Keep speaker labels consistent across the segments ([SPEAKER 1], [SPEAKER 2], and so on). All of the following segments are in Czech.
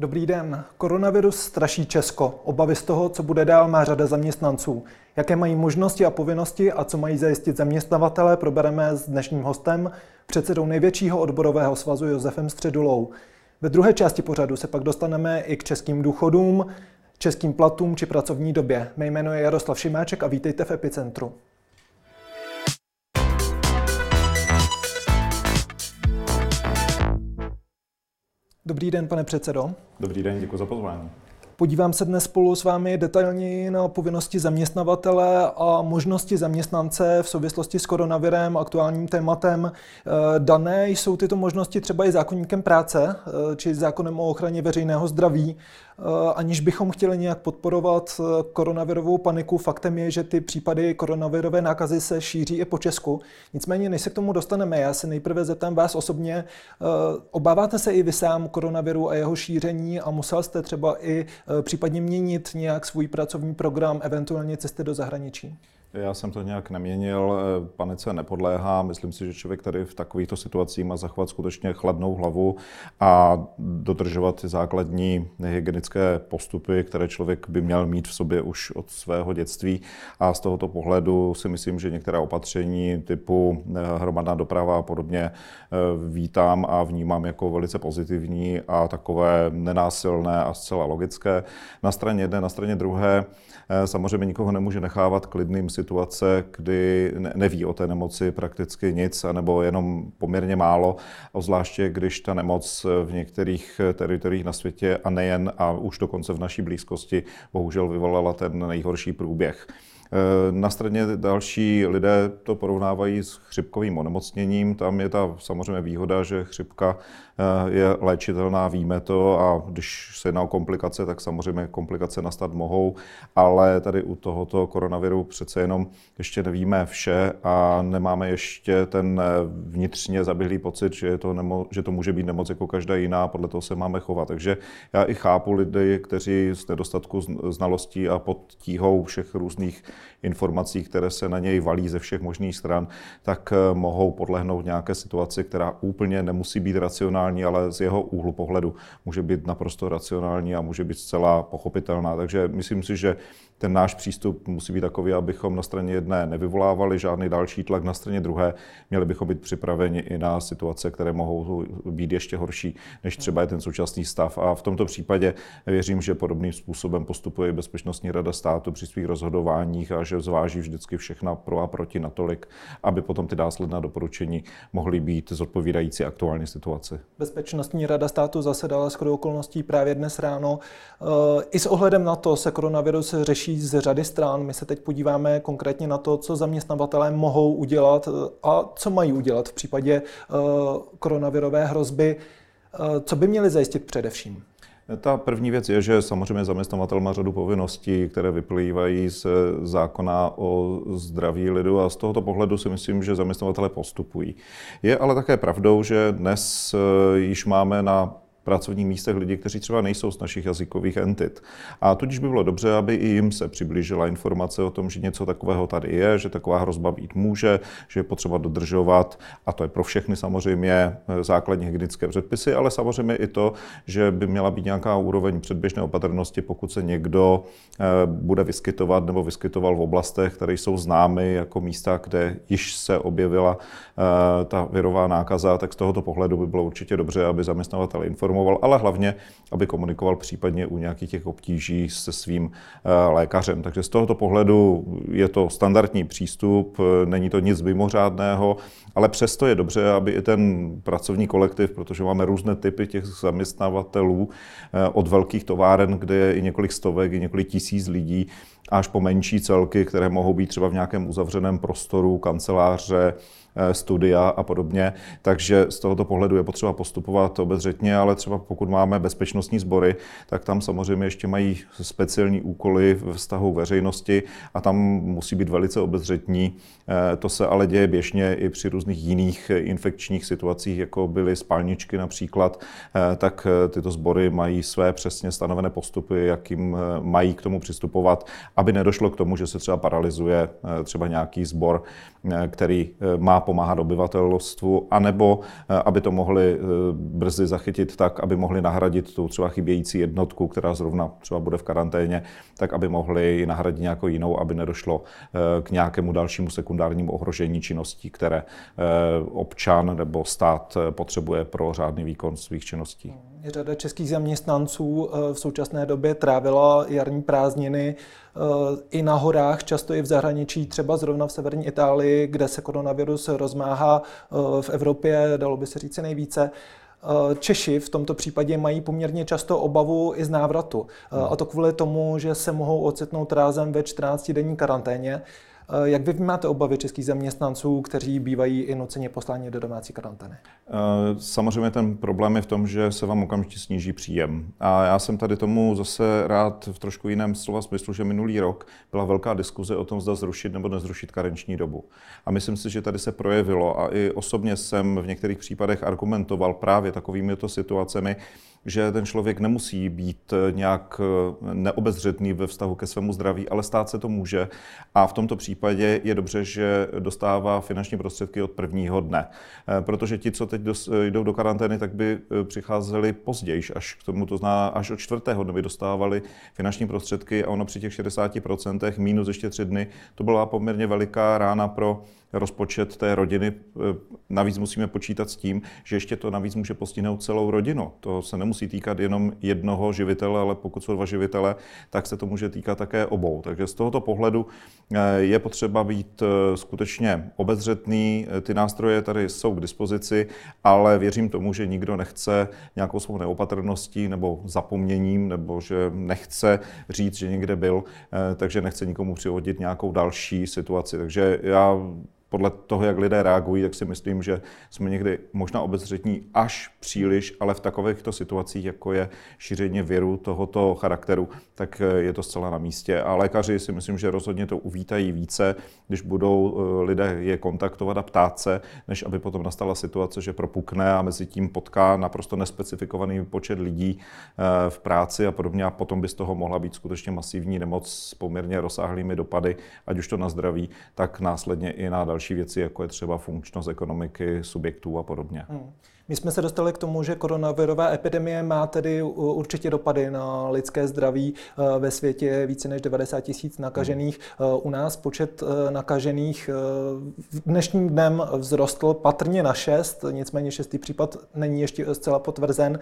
[SPEAKER 1] Dobrý den. Koronavirus straší Česko. Obavy z toho, co bude dál, má řada zaměstnanců. Jaké mají možnosti a povinnosti a co mají zajistit zaměstnavatele, probereme s dnešním hostem, předsedou největšího odborového svazu Josefem Středulou. Ve druhé části pořadu se pak dostaneme i k českým důchodům, českým platům či pracovní době. Mé jméno je Jaroslav Šimáček a vítejte v Epicentru. Dobrý den, pane předsedo.
[SPEAKER 2] Dobrý den, děkuji za pozvání.
[SPEAKER 1] Podívám se dnes spolu s vámi detailněji na povinnosti zaměstnavatele a možnosti zaměstnance v souvislosti s koronavirem, aktuálním tématem. Eh, dané jsou tyto možnosti třeba i zákonníkem práce, eh, či zákonem o ochraně veřejného zdraví. Eh, aniž bychom chtěli nějak podporovat koronavirovou paniku, faktem je, že ty případy koronavirové nákazy se šíří i po Česku. Nicméně, než se k tomu dostaneme, já se nejprve zeptám vás osobně, obáváte se i vy sám koronaviru a jeho šíření a musel jste třeba i Eh, případně měnit nějak svůj pracovní program, eventuálně cesty do zahraničí?
[SPEAKER 2] Já jsem to nějak neměnil, eh, panice nepodléhá. Myslím si, že člověk tady v takovýchto situacích má zachovat skutečně chladnou hlavu a dodržovat ty základní hygienické postupy, které člověk by měl mít v sobě už od svého dětství. A z tohoto pohledu si myslím, že některá opatření typu eh, hromadná doprava a podobně vítám a vnímám jako velice pozitivní a takové nenásilné a zcela logické. Na straně jedné, na straně druhé Eh, samozřejmě nikoho nemůže nechávat klidným situace, kdy neví o té nemoci prakticky nic, nebo jenom poměrně málo, zvláště když ta nemoc v některých teritoriích na světě a nejen a už dokonce v naší blízkosti bohužel vyvolala ten nejhorší průběh. Eh, na straně další lidé to porovnávají s chřipkovým onemocněním. Tam je ta samozřejmě výhoda, že chřipka je léčitelná, víme to a když se jedná o komplikace, tak samozřejmě komplikace nastat mohou, ale tady u tohoto koronaviru přece jenom ještě nevíme vše a nemáme ještě ten eh, vnitřně zaběhlý pocit, že, je to nemo, že to může být nemoc jako každá jiná, podle toho se máme chovat. Takže já i chápu lidi, kteří z nedostatku znalostí a pod tíhou všech různých informací, které se na něj valí ze všech možných stran, tak eh, mohou podlehnout nějaké situaci, která úplně nemusí být racionální, ale z jeho úhlu pohledu může být naprosto racionální a může být zcela pochopitelná. Takže myslím si, že ten náš přístup musí být takový, abychom na straně jedné nevyvolávali žádný další tlak, na straně druhé měli bychom být připraveni i na situace, které mohou být ještě horší, než třeba je ten současný stav. A v tomto případě věřím, že podobným způsobem postupuje Bezpečnostní rada státu při svých rozhodováních a že zváží vždycky všechna pro a proti natolik, aby potom ty následná doporučení mohly být zodpovídající aktuální situaci.
[SPEAKER 1] Bezpečnostní rada státu zasedala s okolností právě dnes ráno. E, I s ohledem na to se koronavirus řeší řeší z řady stran. My se teď podíváme konkrétně na to, co zaměstnavatelé mohou udělat eh, a co mají udělat v případě eh, koronavirové hrozby. Eh, co by měli zajistit především?
[SPEAKER 2] Ta první věc je, že samozřejmě zaměstnavatel má řadu povinností, které vyplývají z zákona o zdraví lidu a z tohoto pohledu si myslím, že zaměstnavatele postupují. Je ale také pravdou, že dnes již máme na pracovních místech lidi, kteří třeba nejsou z našich jazykových entit. A tudíž by bylo dobře, aby i jim se přiblížila informace o tom, že něco takového tady je, že taková hrozba být může, že je potřeba dodržovat, a to je pro všechny samozřejmě eh, základní hygienické předpisy, ale samozřejmě i to, že by měla být nějaká úroveň předběžné opatrnosti, pokud se někdo eh, bude vyskytovat nebo vyskytoval v oblastech, které jsou známy jako místa, kde již se objevila eh, ta virová nákaza, tak z tohoto pohledu by bylo určitě dobře, aby zaměstnavatel informoval informoval, ale hlavně, aby komunikoval případně u nějakých těch obtíží se svým eh, lékařem. Takže z tohoto pohledu je to standardní přístup, není to nic mimořádného, ale přesto je dobře, aby i ten pracovní kolektiv, protože máme různé typy těch zaměstnavatelů, eh, od velkých továren, kde je i několik stovek, i několik tisíc lidí, až po menší celky, které mohou být třeba v nějakém uzavřeném prostoru, kanceláře, Eh, studia a podobně. Takže z tohoto pohledu je potřeba postupovat obezřetně, ale třeba pokud máme bezpečnostní sbory, tak tam samozřejmě ještě mají speciální úkoly v vztahu veřejnosti a tam musí být velice obezřetní. Eh, to se ale děje běžně i při různých jiných infekčních situacích, jako byly spalničky například, eh, tak tyto sbory mají své přesně stanovené postupy, jakým mají k tomu přistupovat, aby nedošlo k tomu, že se třeba paralizuje třeba nějaký sbor, který má pomáhat obyvatelstvu, anebo aby to mohli brzy zachytit tak, aby mohli nahradit tu třeba chybějící jednotku, která zrovna třeba bude v karanténě, tak aby mohli ji nahradit nějakou jinou, aby nedošlo k nějakému dalšímu sekundárnímu ohrožení činností, které občan nebo stát potřebuje pro řádný výkon svých činností.
[SPEAKER 1] Řada českých zaměstnanců v současné době trávila jarní prázdniny i na horách, často i v zahraničí, třeba zrovna v severní Itálii, kde se koronavirus rozmáhá v Evropě, dalo by se říct nejvíce. Češi v tomto případě mají poměrně často obavu i z návratu. A to kvůli tomu, že se mohou ocitnout rázem ve 14-denní karanténě. Eh, jak vy vnímáte obavy českých zaměstnanců, kteří bývají i nuceně posláni do domácí karantény? Eh,
[SPEAKER 2] samozřejmě ten problém je v tom, že se vám okamžitě sníží příjem. A já jsem tady tomu zase rád v trošku jiném slova smyslu, že minulý rok byla velká diskuze o tom, zda zrušit nebo nezrušit karenční dobu. A myslím si, že tady se projevilo a i osobně jsem v některých případech argumentoval právě takovými to situacemi, že ten člověk nemusí být eh, nějak eh, neobezřetný ve vztahu ke svému zdraví, ale stát se to může. A v tomto případě je dobře, že dostává finanční prostředky od prvního dne. Eh, protože ti, co teď jdou do karantény, tak by přicházeli později, až k tomu, to zná, až od čtvrtého dne by dostávali finanční prostředky a ono při těch 60% minus ještě tři dny, to byla poměrně veliká rána pro rozpočet té rodiny. Navíc musíme počítat s tím, že ještě to navíc může postihnout celou rodinu. To se nemusí týkat jenom jednoho živitele, ale pokud jsou dva živitele, tak se to může týkat také obou. Takže z tohoto pohledu eh, je potřeba být eh, skutečně obezřetný. Ty nástroje tady jsou k dispozici, ale věřím tomu, že nikdo nechce nějakou svou neopatrností nebo zapomněním, nebo že nechce říct, že někde byl, eh, takže nechce nikomu přivodit nějakou další situaci. Takže já podle toho, jak lidé reagují, tak si myslím, že jsme někdy možná obezřetní až příliš, ale v takovýchto situacích, jako je šíření viru tohoto charakteru, tak eh, je to zcela na místě. A lékaři si myslím, že rozhodně to uvítají více, když budou eh, lidé je kontaktovat a ptát se, než aby potom nastala situace, že propukne a mezi tím potká naprosto nespecifikovaný počet lidí eh, v práci a podobně a potom by z toho mohla být skutečně masivní nemoc s poměrně rozsáhlými dopady, ať už to na zdraví, tak následně i na další další věci, jako je třeba funkčnost ekonomiky, subjektů a podobně. Hmm.
[SPEAKER 1] My jsme se dostali k tomu, že koronavirová epidemie má tedy určitě dopady na lidské zdraví. E, ve světě je více než 90 tisíc nakažených. E, u nás počet e, nakažených dnešním dnem vzrostl patrně na 6, nicméně šestý případ není ještě zcela potvrzen.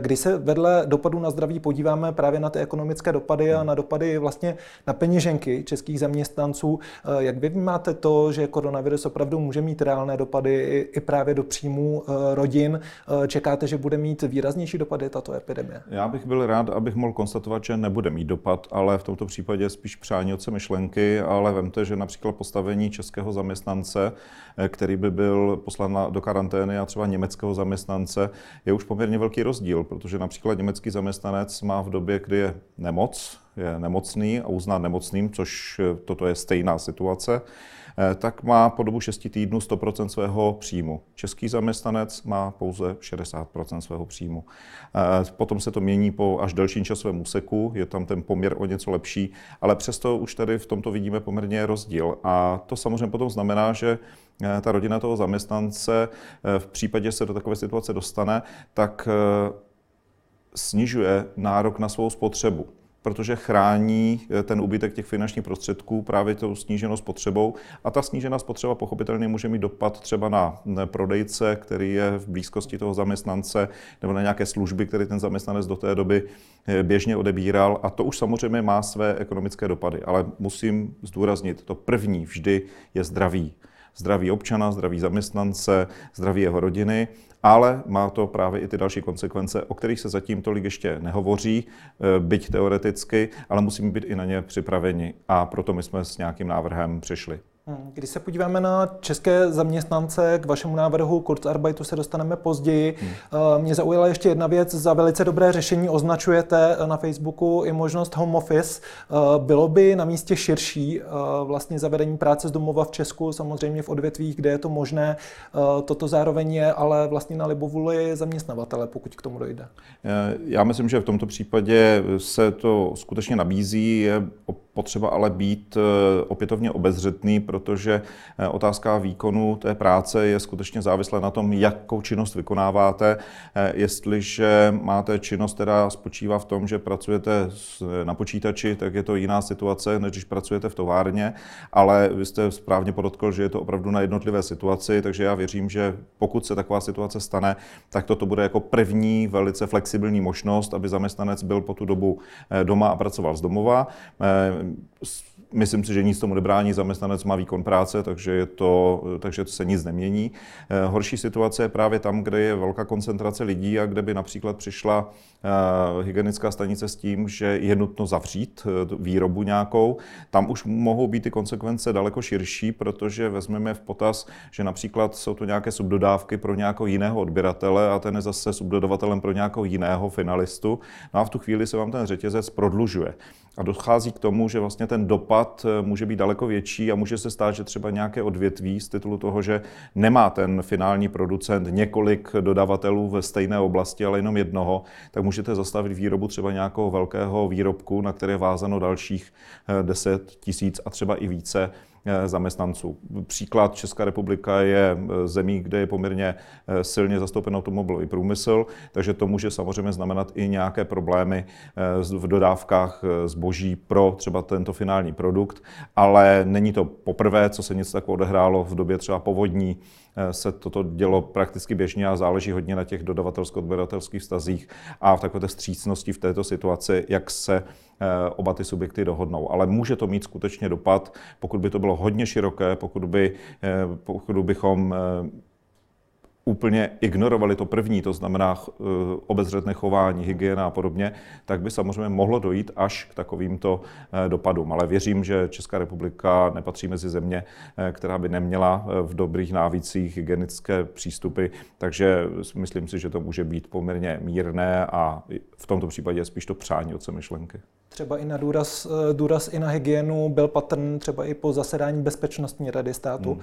[SPEAKER 1] Kdy se vedle dopadů na zdraví podíváme právě na ty ekonomické dopady a na dopady vlastně na peněženky českých zaměstnanců, jak vy vnímáte to, že koronavirus opravdu může mít reálné dopady i právě do příjmů rodin, rodin. Eh, čekáte, že bude mít výraznější dopady tato epidemie?
[SPEAKER 2] Já bych byl rád, abych mohl konstatovat, že nebude mít dopad, ale v tomto případě spíš přání oce myšlenky, ale vemte, že například postavení českého zaměstnance, eh, který by byl poslán do karantény a třeba německého zaměstnance, je už poměrně velký rozdíl, protože například německý zaměstnanec má v době, kdy je nemoc, je nemocný a uzná nemocným, což eh, toto je stejná situace, tak má po dobu 6 týdnů 100% svého příjmu. Český zaměstnanec má pouze 60% svého příjmu. Eh, potom se to mění po až delším časovém úseku, je tam ten poměr o něco lepší, ale přesto už tady v tomto vidíme poměrně rozdíl. A to samozřejmě potom znamená, že eh, ta rodina toho zaměstnance v případě, že se do takové situace dostane, tak snižuje nárok na svou spotřebu protože chrání eh, ten úbytek těch finančních prostředků právě tou sníženou spotřebou. A ta snížená spotřeba pochopitelně může mít dopad třeba na prodejce, který je v blízkosti toho zaměstnance, nebo na nějaké služby, které ten zaměstnanec do té doby eh, běžně odebíral. A to už samozřejmě má své ekonomické dopady. Ale musím zdůraznit, to první vždy je zdraví zdraví občana, zdraví zaměstnance, zdraví jeho rodiny, ale má to právě i ty další konsekvence, o kterých se zatím tolik ještě nehovoří, eh, byť teoreticky, ale musíme být i na ně připraveni a proto my jsme s nějakým návrhem přišli.
[SPEAKER 1] Hmm, když se podíváme na české zaměstnance, k vašemu návrhu Kurzarbeitu se dostaneme později. Hmm. Eh, mě zaujala ještě jedna věc. Za velice dobré řešení označujete na Facebooku i možnost home office. Eh, bylo by na místě širší eh, vlastně zavedení práce z domova v Česku, samozřejmě v odvětvích, kde je to možné. Toto zároveň je ale vlastně na libovůli zaměstnavatele, pokud k tomu dojde.
[SPEAKER 2] Já myslím, že v tomto případě se to skutečně nabízí. Je potřeba ale být opětovně obezřetný, protože otázka výkonu té práce je skutečně závislá na tom, jakou činnost vykonáváte. Jestliže máte činnost, která spočívá v tom, že pracujete na počítači, tak je to jiná situace, než když pracujete v továrně, ale vy jste správně podotkl, že je to opravdu na jednotlivé situaci, takže já věřím, že pokud se taková situace stane, tak toto bude jako první velice flexibilní možnost, aby zaměstnanec byl po tu dobu eh, doma a pracoval z domova. Myslím si, že nic tomu nebrání, zaměstnanec má výkon práce, takže, je to, takže se nic nemění. Eh, horší situace je právě tam, kde je velká koncentrace lidí a kde by například přišla Eh, hygienická stanice s tím, že je nutno zavřít eh, výrobu nějakou. Tam už mohou být ty konsekvence daleko širší, protože vezmeme v potaz, že například jsou to nějaké subdodávky pro nějakého jiného odběratele a ten je zase subdodavatelem pro nějakého jiného finalistu. No a v tu chvíli se vám ten řetězec prodlužuje. A dochází k tomu, že vlastně ten dopad eh, může být daleko větší a může se stát, že třeba nějaké odvětví z titulu toho, že nemá ten finální producent několik dodavatelů ve stejné oblasti, ale jenom jednoho, tak můžete zastavit výrobu třeba nějakého velkého výrobku, na které je vázano dalších 10 eh, tisíc a třeba i více zaměstnanců. Příklad Česká republika je eh, zemí, kde je poměrně eh, silně zastoupen automobilový průmysl, takže to může samozřejmě znamenat i nějaké problémy v dodávkách zboží pro třeba tento finální produkt, ale není to poprvé, co se něco takového odehrálo v době třeba povodní se toto dělo prakticky běžně a záleží hodně na těch dodavatelsko-odběratelských vztazích a v takové střícnosti v této situaci, jak se oba ty subjekty dohodnou. Ale může to mít skutečně dopad, pokud by to bylo hodně široké, pokud, by, pokud bychom úplně ignorovali to první, to znamená eh, obezřetné chování, hygiena a podobně, tak by samozřejmě mohlo dojít až k takovýmto eh, dopadům. Ale věřím, že Česká republika nepatří mezi země, eh, která by neměla v dobrých návících hygienické přístupy, takže myslím si, že to může být poměrně mírné a v tomto případě spíš to přání od myšlenky.
[SPEAKER 1] Třeba i na důraz, důraz i na hygienu byl patrn třeba i po zasedání Bezpečnostní rady státu. Hmm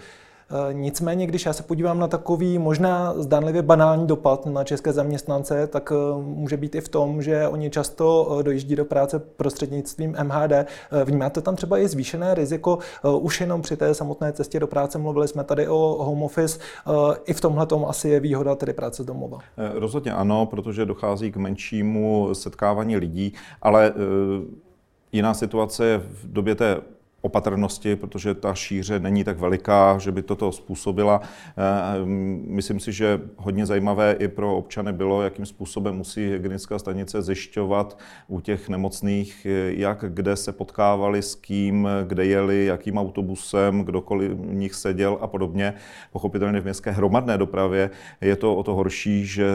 [SPEAKER 1] nicméně, když já se podívám na takový možná zdánlivě banální dopad na české zaměstnance, tak eh, může být i v tom, že oni často eh, dojíždí do práce prostřednictvím MHD. Vnímáte tam třeba i zvýšené riziko už jenom při té samotné cestě do práce? Mluvili jsme tady o home office. I v tomhle tom asi je výhoda tedy práce z domova.
[SPEAKER 2] Rozhodně ano, protože dochází k menšímu setkávání lidí, ale jiná situace je v době té opatrnosti, protože ta šíře není tak veliká, že by toto způsobila. Eh, myslím si, že hodně zajímavé i pro občany bylo, jakým způsobem musí hygienická stanice zjišťovat u těch nemocných, eh, jak kde se potkávali, s kým, kde jeli, jakým autobusem, kdokoliv v nich seděl a podobně. Pochopitelně v městské hromadné dopravě je to o to horší, že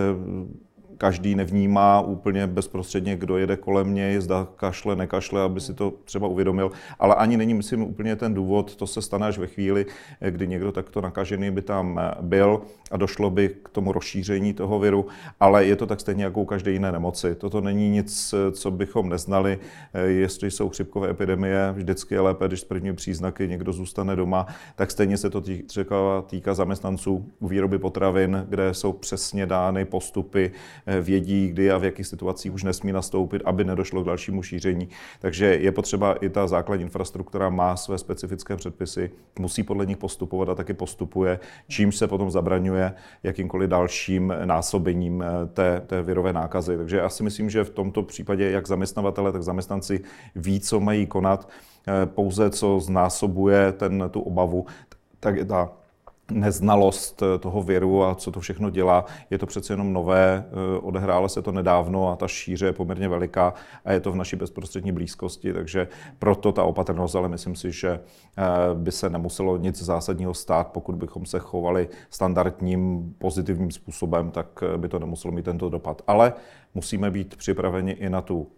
[SPEAKER 2] každý nevnímá úplně bezprostředně, kdo jede kolem něj, zda kašle, nekašle, aby si to třeba uvědomil. Ale ani není, myslím, úplně ten důvod, to se stane až ve chvíli, kdy někdo takto nakažený by tam byl a došlo by k tomu rozšíření toho viru, ale je to tak stejně jako u každé jiné nemoci. Toto není nic, co bychom neznali. Jestli jsou chřipkové epidemie, vždycky je lépe, když z první příznaky někdo zůstane doma, tak stejně se to týká, týká zaměstnanců u výroby potravin, kde jsou přesně dány postupy, Eh, vědí, kdy a v jakých situacích už nesmí nastoupit, aby nedošlo k dalšímu šíření. Takže je potřeba i ta základní infrastruktura má své specifické předpisy, musí podle nich postupovat a taky postupuje, čímž se potom zabraňuje jakýmkoliv dalším násobením eh, té, té virové nákazy. Takže já si myslím, že v tomto případě jak zaměstnavatele, tak zaměstnanci ví, co mají konat, eh, pouze co znásobuje ten, tu obavu, tak je ta neznalost eh, toho viru a co to všechno dělá. Je to přece jenom nové, eh, odehrálo se to nedávno a ta šíře je poměrně veliká a je to v naší bezprostřední blízkosti, takže proto ta opatrnost, ale myslím si, že eh, by se nemuselo nic zásadního stát, pokud bychom se chovali standardním pozitivním způsobem, tak by to nemuselo mít tento dopad. Ale musíme být připraveni i na tu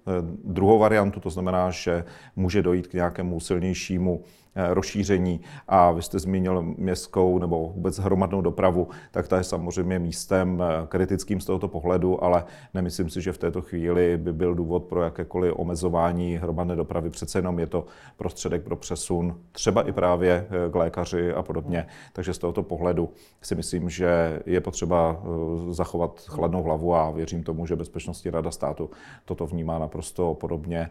[SPEAKER 2] druhou variantu, to znamená, že může dojít k nějakému silnějšímu Eh, rozšíření a vy jste zmínil městskou nebo vůbec hromadnou dopravu, tak ta je samozřejmě místem eh, kritickým z tohoto pohledu, ale nemyslím si, že v této chvíli by byl důvod pro jakékoliv omezování hromadné dopravy. Přece jenom je to prostředek pro přesun, třeba i právě eh, k lékaři a podobně. Takže z tohoto pohledu si myslím, že je potřeba zachovat chladnou hlavu a věřím tomu, že bezpečnost bezpečnostní rada státu toto vnímá naprosto podobně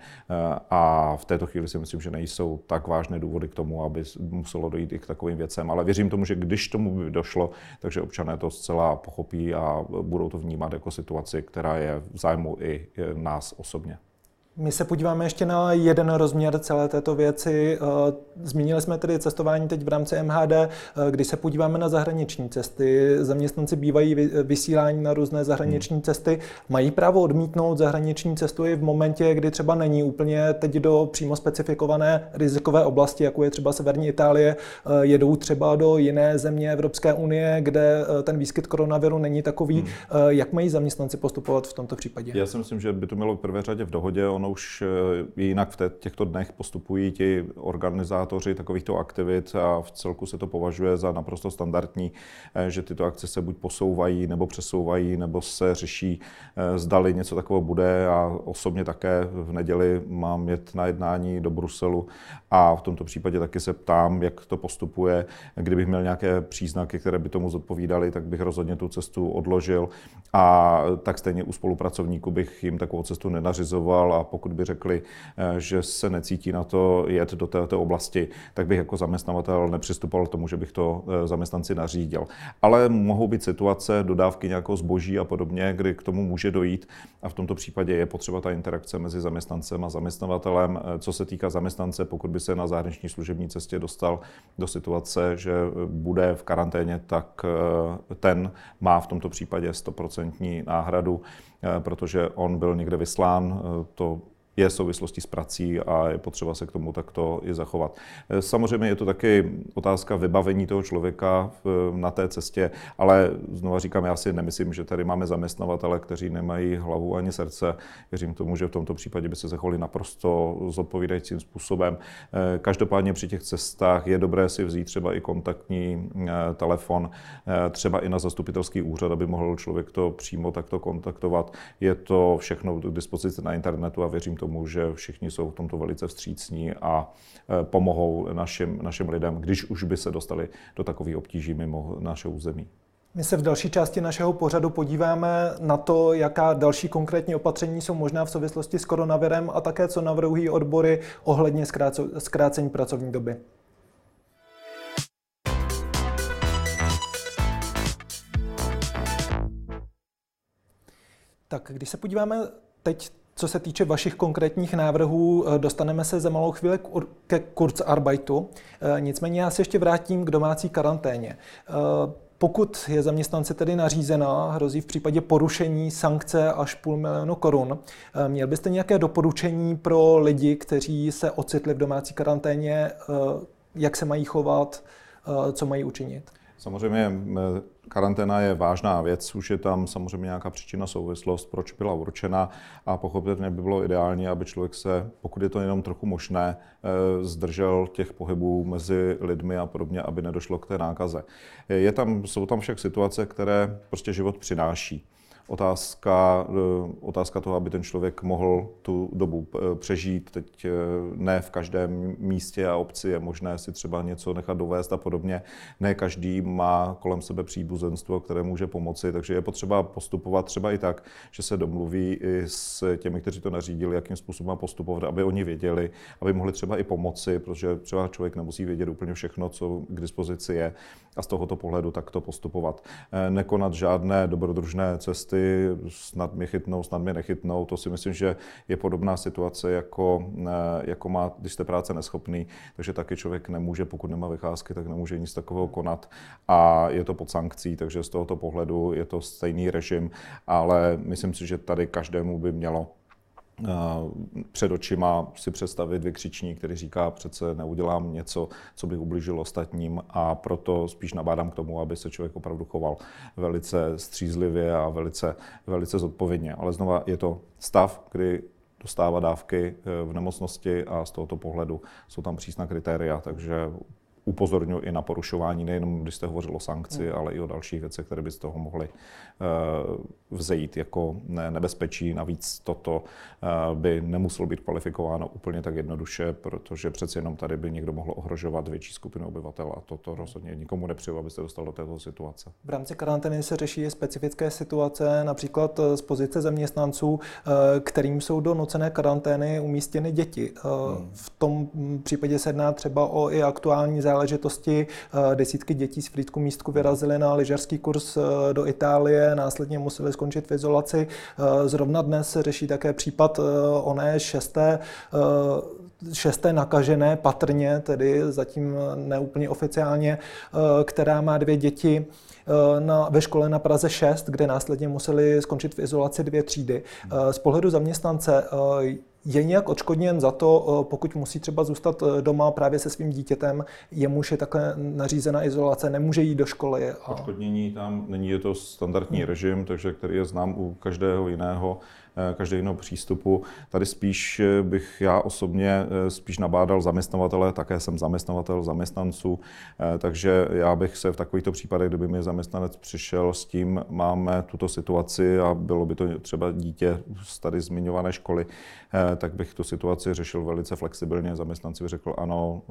[SPEAKER 2] a v této chvíli si myslím, že nejsou tak vážné důvody k tomu, aby muselo dojít i k takovým věcem. Ale věřím tomu, že když tomu by došlo, takže občané to zcela pochopí a budou to vnímat jako situaci, která je v zájmu i nás osobně.
[SPEAKER 1] My se podíváme ještě na jeden rozměr celé této věci. Eh, zmínili jsme tedy cestování teď v rámci MHD. Eh, když se podíváme na zahraniční cesty, zaměstnanci bývají vysílání na různé zahraniční hmm. cesty. Mají právo odmítnout zahraniční cestu i v momentě, kdy třeba není úplně teď do přímo specifikované rizikové oblasti, jako je třeba severní Itálie, eh, jedou třeba do jiné země Evropské unie, kde ten výskyt koronaviru není takový. Hmm. Jak mají zaměstnanci postupovat v tomto případě?
[SPEAKER 2] Já si myslím, že by to mělo v prvé řadě v dohodě. On ono už eh, jinak v těchto dnech postupují ti organizátoři takovýchto aktivit a v celku se to považuje za naprosto standardní, eh, že tyto akce se buď posouvají nebo přesouvají, nebo se řeší, eh, zdali něco takového bude a osobně také v neděli mám jet na jednání do Bruselu a v tomto případě taky se ptám, jak to postupuje. Kdybych měl nějaké příznaky, které by tomu zodpovídaly, tak bych rozhodně tu cestu odložil a tak stejně u spolupracovníků bych jim takovou cestu nenařizoval a pokud by řekli, eh, že se necítí na to jet do této oblasti, tak bych jako zaměstnavatel nepřistupoval k tomu, že bych to eh, zaměstnanci nařídil. Ale mohou být situace, dodávky nějakého zboží a podobně, kdy k tomu může dojít a v tomto případě je potřeba ta interakce mezi zaměstnancem a zaměstnavatelem. Eh, co se týká zaměstnance, pokud by se na zahraniční služební cestě dostal do situace, že bude v karanténě, tak ten má v tomto případě 100% náhradu, protože on byl někde vyslán. To je souvislosti s prací a je potřeba se k tomu takto i zachovat. Eh, samozřejmě je to taky otázka vybavení toho člověka na té cestě, ale znova říkám, já si nemyslím, že tady máme zaměstnavatele, kteří nemají hlavu ani srdce. Věřím tomu, že v tomto případě by se zachovali naprosto zodpovídajícím způsobem. Eh, každopádně při těch cestách je dobré si vzít třeba i kontaktní eh, telefon, třeba i na zastupitelský úřad, aby mohl člověk to přímo takto kontaktovat. Je to všechno k dispozici na internetu a věřím tomu, že všichni jsou v tomto velice vstřícní a e, pomohou našim, našim lidem, když už by se dostali do takových obtíží mimo naše území.
[SPEAKER 1] My se v další části našeho pořadu podíváme na to, jaká další konkrétní opatření jsou možná v souvislosti s koronavirem a také co navrhují odbory ohledně zkrácení pracovní doby. Tak když se podíváme teď co se týče vašich konkrétních návrhů, eh, dostaneme se za malou chvíli ke Kurzarbeitu. Eh, nicméně já se ještě vrátím k domácí karanténě. Eh, pokud je zaměstnanci tedy nařízena, hrozí v případě porušení sankce až půl milionu korun. Měl byste nějaké doporučení pro lidi, kteří se ocitli v domácí karanténě, jak se mají chovat, co mají učinit?
[SPEAKER 2] Samozřejmě karanténa je vážná věc, už je tam samozřejmě nějaká příčina, souvislost, proč byla určena a pochopitelně by bylo ideální, aby člověk se, pokud je to jenom trochu možné, eh, zdržel těch pohybů mezi lidmi a podobně, aby nedošlo k té nákaze. Je tam, jsou tam však situace, které prostě život přináší otázka, eh, otázka toho, aby ten člověk mohl tu dobu eh, přežít. Teď eh, ne v každém místě a obci je možné si třeba něco nechat dovést a podobně. Ne každý má kolem sebe příbuzenstvo, které může pomoci, takže je potřeba postupovat třeba i tak, že se domluví i s těmi, kteří to nařídili, jakým způsobem postupovat, aby oni věděli, aby mohli třeba i pomoci, protože třeba člověk nemusí vědět úplně všechno, co k dispozici je a z tohoto pohledu takto postupovat. Nekonat žádné dobrodružné cesty cesty, snad mě chytnou, snad mě nechytnou. To si myslím, že je podobná situace, jako, eh, jako má, když jste práce neschopný, takže taky člověk nemůže, pokud nemá vycházky, tak nemůže nic takového konat a je to pod sankcí, takže z tohoto pohledu je to stejný režim, ale myslím si, že tady každému by mělo před očima si představit vykřičník, který říká, přece neudělám něco, co by ublížilo ostatním a proto spíš nabádám k tomu, aby se člověk opravdu choval velice střízlivě a velice, velice zodpovědně. Ale znova je to stav, kdy dostává dávky eh, v nemocnosti a z tohoto pohledu jsou tam přísná kritéria, takže upozorňuji i na porušování, nejenom když jste hovořil o sankci, mm. ale i o dalších věcech, které by z toho mohly uh, vzejít jako nebezpečí. Navíc toto uh, by nemuselo být kvalifikováno úplně tak jednoduše, protože přeci jenom tady by někdo mohl ohrožovat větší skupinu obyvatel a toto rozhodně nikomu nepřeju, aby se dostal do této situace.
[SPEAKER 1] V rámci karantény se řeší specifické situace, například z pozice zaměstnanců, kterým jsou do nucené karantény umístěny děti. Hmm. V tom případě se jedná třeba o i aktuální záležitosti. Eh, desítky dětí z Frýdku místku vyrazily na lyžařský kurz eh, do Itálie, následně museli skončit v izolaci. Eh, zrovna dnes se řeší také případ oné šesté šesté nakažené, patrně, tedy zatím neúplně oficiálně, která má dvě děti na, ve škole na Praze 6, kde následně museli skončit v izolaci dvě třídy. Z pohledu zaměstnance je nějak odškodněn za to, eh, pokud musí třeba zůstat eh, doma právě se svým dítětem, jemuž je takhle nařízena izolace, nemůže jít do školy.
[SPEAKER 2] A... Odškodnění tam není, je to standardní hmm. režim, takže který je znám u každého jiného každého jiného přístupu. Tady spíš eh, bych já osobně eh, spíš nabádal zaměstnavatele, také jsem zaměstnavatel zaměstnanců, takže já bych se v takovýchto případech, kdyby mi zaměstnanec přišel s tím, máme tuto situaci a bylo by to třeba dítě z tady zmiňované školy, tak bych tu situaci řešil velice flexibilně. Zaměstnanci by řekl, ano,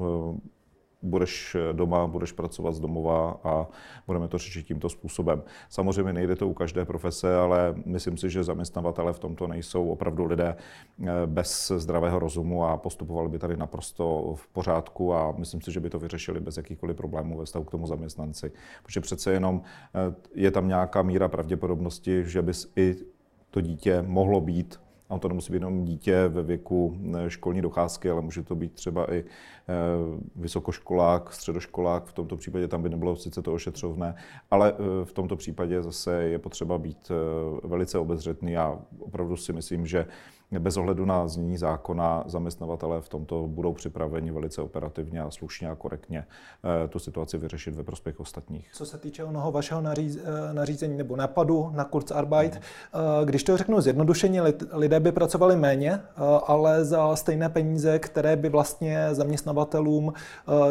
[SPEAKER 2] budeš doma, budeš pracovat z domova a budeme to řešit tímto způsobem. Samozřejmě nejde to u každé profese, ale myslím si, že zaměstnavatele v tomto nejsou opravdu lidé eh, bez zdravého rozumu a postupovali by tady naprosto v pořádku a myslím si, že by to vyřešili bez jakýchkoliv problémů ve vztahu k tomu zaměstnanci. Protože přece jenom eh, je tam nějaká míra pravděpodobnosti, že bys i to dítě mohlo být a to nemusí být jenom dítě ve věku eh, školní docházky, ale může to být třeba i eh, vysokoškolák, středoškolák. V tomto případě tam by nebylo sice to ošetřovné, ale eh, v tomto případě zase je potřeba být velice obezřetný a opravdu si myslím, že bez ohledu na znění zákona zaměstnavatele v tomto budou připraveni velice operativně a slušně a korektně eh, tu situaci vyřešit ve prospěch ostatních.
[SPEAKER 1] Co se týče onoho vašeho eh, nařízení nebo napadu na Kurzarbeit, hmm. když to řeknu zjednodušeně, lidé by pracovali méně, ale za stejné peníze, které by vlastně zaměstnavatelům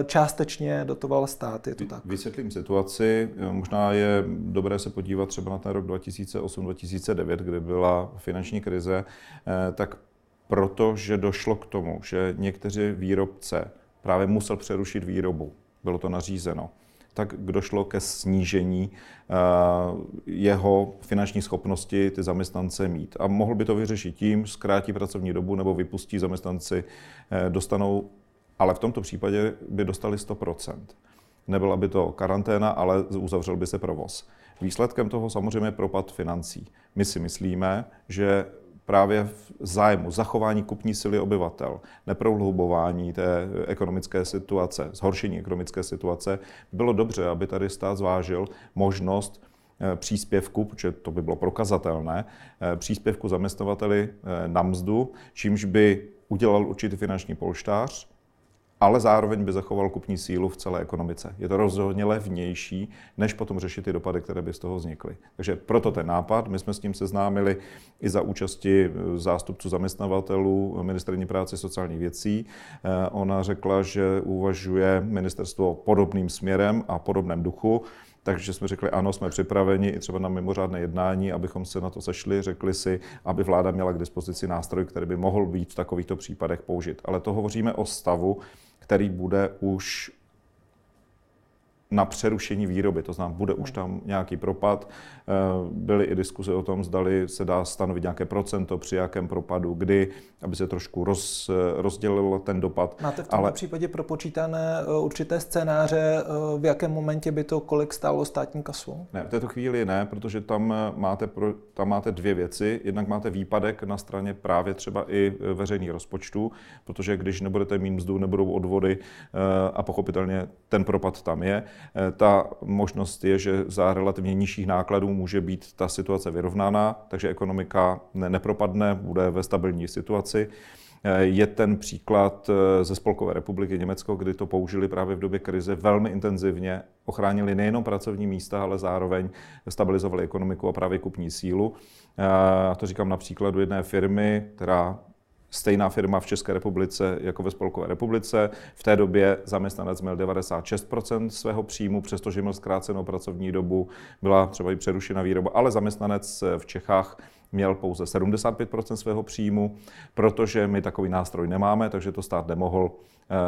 [SPEAKER 1] částečně dotoval stát. Je to tak?
[SPEAKER 2] Vysvětlím situaci. Možná je dobré se podívat třeba na ten rok 2008-2009, kdy byla finanční krize tak proto, že došlo k tomu, že někteří výrobce právě musel přerušit výrobu, bylo to nařízeno, tak došlo ke snížení eh, jeho finanční schopnosti ty zaměstnance mít. A mohl by to vyřešit tím, zkrátí pracovní dobu nebo vypustí zaměstnanci, eh, dostanou, ale v tomto případě by dostali 100%. Nebyla by to karanténa, ale uzavřel by se provoz. Výsledkem toho samozřejmě je propad financí. My si myslíme, že právě v zájmu zachování kupní síly obyvatel, neprohlubování té ekonomické situace, zhoršení ekonomické situace, bylo dobře, aby tady stát zvážil možnost eh, příspěvku, protože to by bylo prokazatelné, eh, příspěvku zaměstnavateli eh, na mzdu, čímž by udělal určitý finanční polštář, ale zároveň by zachoval kupní sílu v celé ekonomice. Je to rozhodně levnější, než potom řešit ty dopady, které by z toho vznikly. Takže proto ten nápad, my jsme s tím seznámili i za účasti eh, zástupců zaměstnavatelů ministrní práce sociálních věcí. Eh, ona řekla, že uvažuje ministerstvo podobným směrem a podobném duchu. Takže jsme řekli, ano, jsme připraveni i třeba na mimořádné jednání, abychom se na to sešli, řekli si, aby vláda měla k dispozici nástroj, který by mohl být v takovýchto případech použit. Ale to hovoříme o stavu, který bude už na přerušení výroby, to znamená, bude už tam nějaký propad. Eh, byly i diskuse o tom, zdali se dá stanovit nějaké procento, při jakém propadu, kdy, aby se trošku roz, rozdělil ten dopad.
[SPEAKER 1] Máte v tomto Ale... případě propočítané eh, určité scénáře, eh, v jakém momentě by to kolik stálo státní kasu?
[SPEAKER 2] Ne, v této chvíli ne, protože tam máte, pro, tam máte dvě věci. Jednak máte výpadek na straně právě třeba i veřejných rozpočtů, protože když nebudete mít mzdu, nebudou odvody a pochopitelně ten propad tam je. Eh, ta možnost je, že za relativně nižších nákladů může být ta situace vyrovnána, takže ekonomika nepropadne, bude ve stabilní situaci. Eh, je ten příklad eh, ze Spolkové republiky Německo, kdy to použili právě v době krize velmi intenzivně, ochránili nejenom pracovní místa, ale zároveň stabilizovali ekonomiku a právě kupní sílu. A to říkám na příkladu jedné firmy, která stejná firma v České republice jako ve Spolkové republice. V té době zaměstnanec měl 96% svého příjmu, přestože měl zkrácenou pracovní dobu, byla třeba i přerušena výroba, ale zaměstnanec v Čechách měl pouze 75% svého příjmu, protože my takový nástroj nemáme, takže to stát nemohl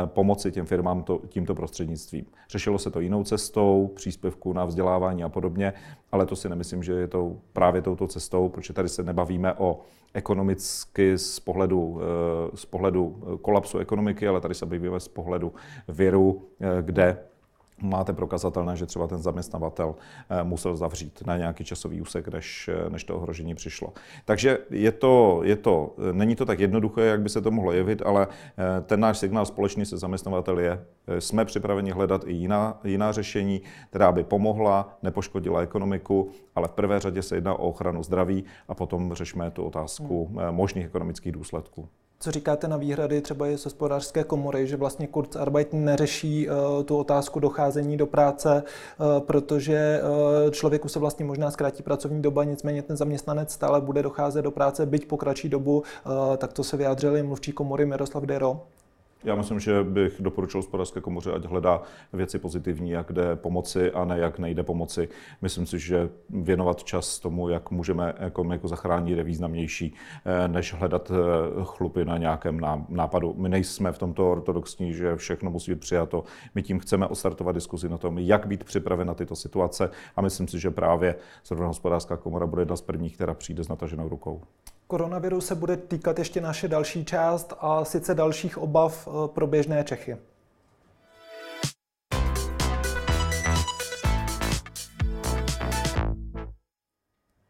[SPEAKER 2] pomoci těm firmám to, tímto prostřednictvím. Řešilo se to jinou cestou, příspěvku na vzdělávání a podobně, ale to si nemyslím, že je to právě touto cestou, protože tady se nebavíme o ekonomicky z pohledu, eh, z pohledu kolapsu ekonomiky, ale tady se bavíme z pohledu viru, eh, kde máte prokazatelné, že třeba ten zaměstnavatel eh, musel zavřít na nějaký časový úsek, než, eh, než to ohrožení přišlo. Takže je to, je to, eh, není to tak jednoduché, jak by se to mohlo jevit, ale ten náš signál společný se zaměstnavatel je, jsme připraveni hledat i jiná, jiná řešení, která by pomohla, nepoškodila ekonomiku, ale v prvé řadě se jedná o ochranu zdraví a potom řešme tu otázku hmm. možných ekonomických důsledků.
[SPEAKER 1] Co říkáte na výhrady třeba i z hospodářské komory, že vlastně Kurzarbeit neřeší uh, tu otázku docházení do práce, uh, protože uh, člověku se vlastně možná zkrátí pracovní doba, nicméně ten zaměstnanec stále bude docházet do práce, byť po kratší dobu, tak to se vyjádřili mluvčí komory Miroslav Dero.
[SPEAKER 2] Já myslím, že bych doporučil hospodářské komoře, ať hledá věci pozitivní, jak jde pomoci a ne jak nejde pomoci. Myslím si, že věnovat čas tomu, jak můžeme ekonomiku zachránit, je významnější, eh, než hledat eh, chlupy na nějakém nápadu. My nejsme v tomto ortodoxní, že všechno musí být přijato. My tím chceme ostartovat diskuzi na tom, jak být připraven na tyto situace a myslím si, že právě zrovna hospodářská komora bude jedna z prvních, která přijde s nataženou rukou.
[SPEAKER 1] Koronaviru se bude týkat ještě naše další část a sice dalších obav eh, pro běžné Čechy.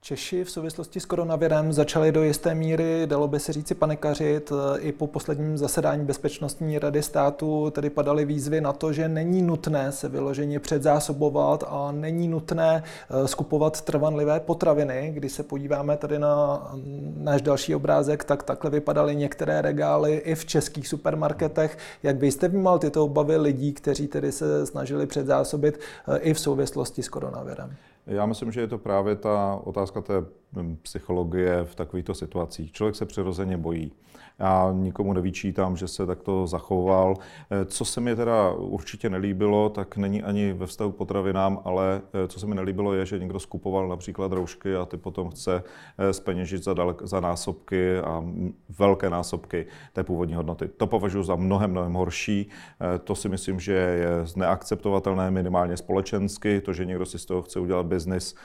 [SPEAKER 1] Češi v souvislosti s koronavirem začali do jisté míry, dalo by se říci, panikařit. I po posledním zasedání Bezpečnostní rady státu tedy padaly výzvy na to, že není nutné se vyloženě předzásobovat a není nutné eh, skupovat trvanlivé potraviny. Když se podíváme tady na náš další obrázek, tak takhle vypadaly některé regály i v českých supermarketech. Jak byste vnímal tyto obavy lidí, kteří tedy se snažili předzásobit eh, i v souvislosti s koronavirem?
[SPEAKER 2] Já myslím, že je to právě ta otázka té hm, psychologie v takovýchto situacích. Člověk se přirozeně bojí. Já nikomu nevyčítám, že se takto zachoval. Eh, co se mi teda určitě nelíbilo, tak není ani ve vztahu k potravinám, ale eh, co se mi nelíbilo je, že někdo skupoval například roušky a ty potom chce speněžit eh, za, dalek, za násobky a velké násobky té původní hodnoty. To považuji za mnohem, mnohem horší. To si myslím, že je neakceptovatelné minimálně společensky. To, že někdo si z toho chce udělat biznis,